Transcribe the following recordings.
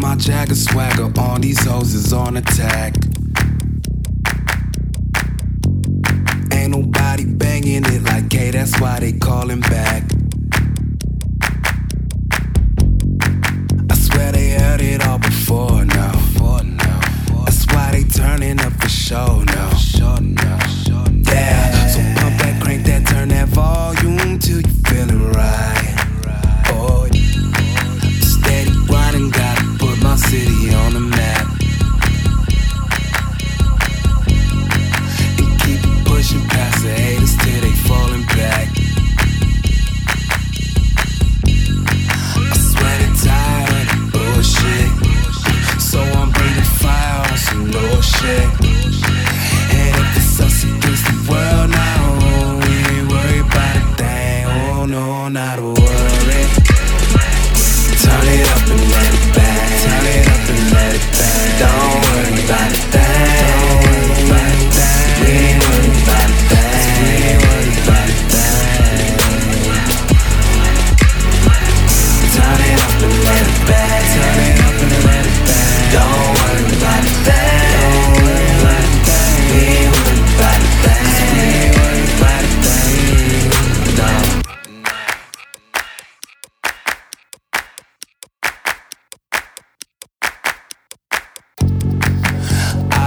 my Jagger swagger on, these hoes is on attack. Ain't nobody banging it like K, that's why they callin' back. not worry.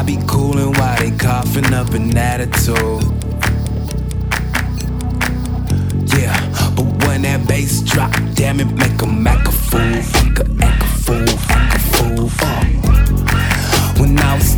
Be coolin' while they coughing up an attitude. Yeah, but when that bass drop, damn it, make them act a fool, fuck a, act a fool, fuck a fool. Uh. When I was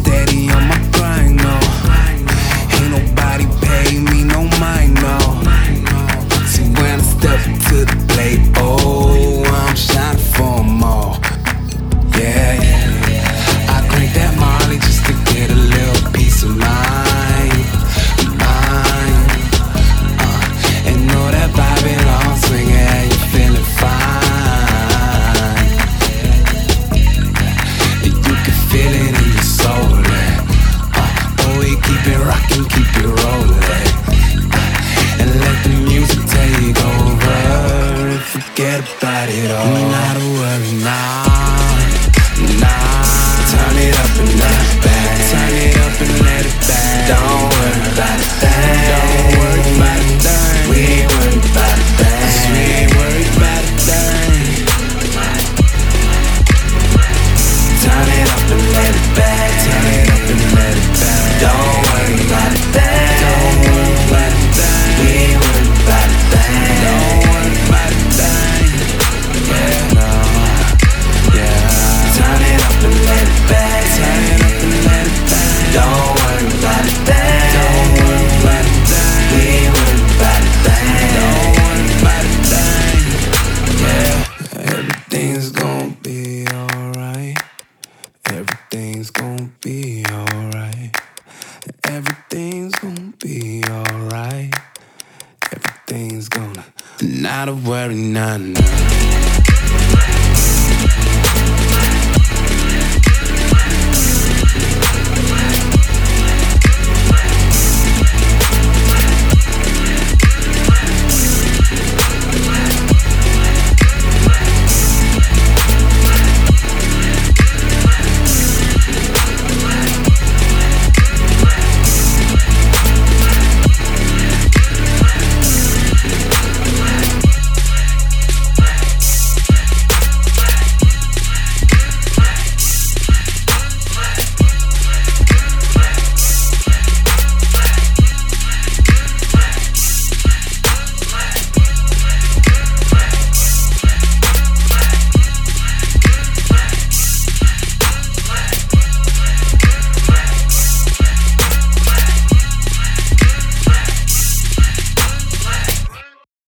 got it all. Not a worry now. everything's gonna. Not a worry, none. nah. nah.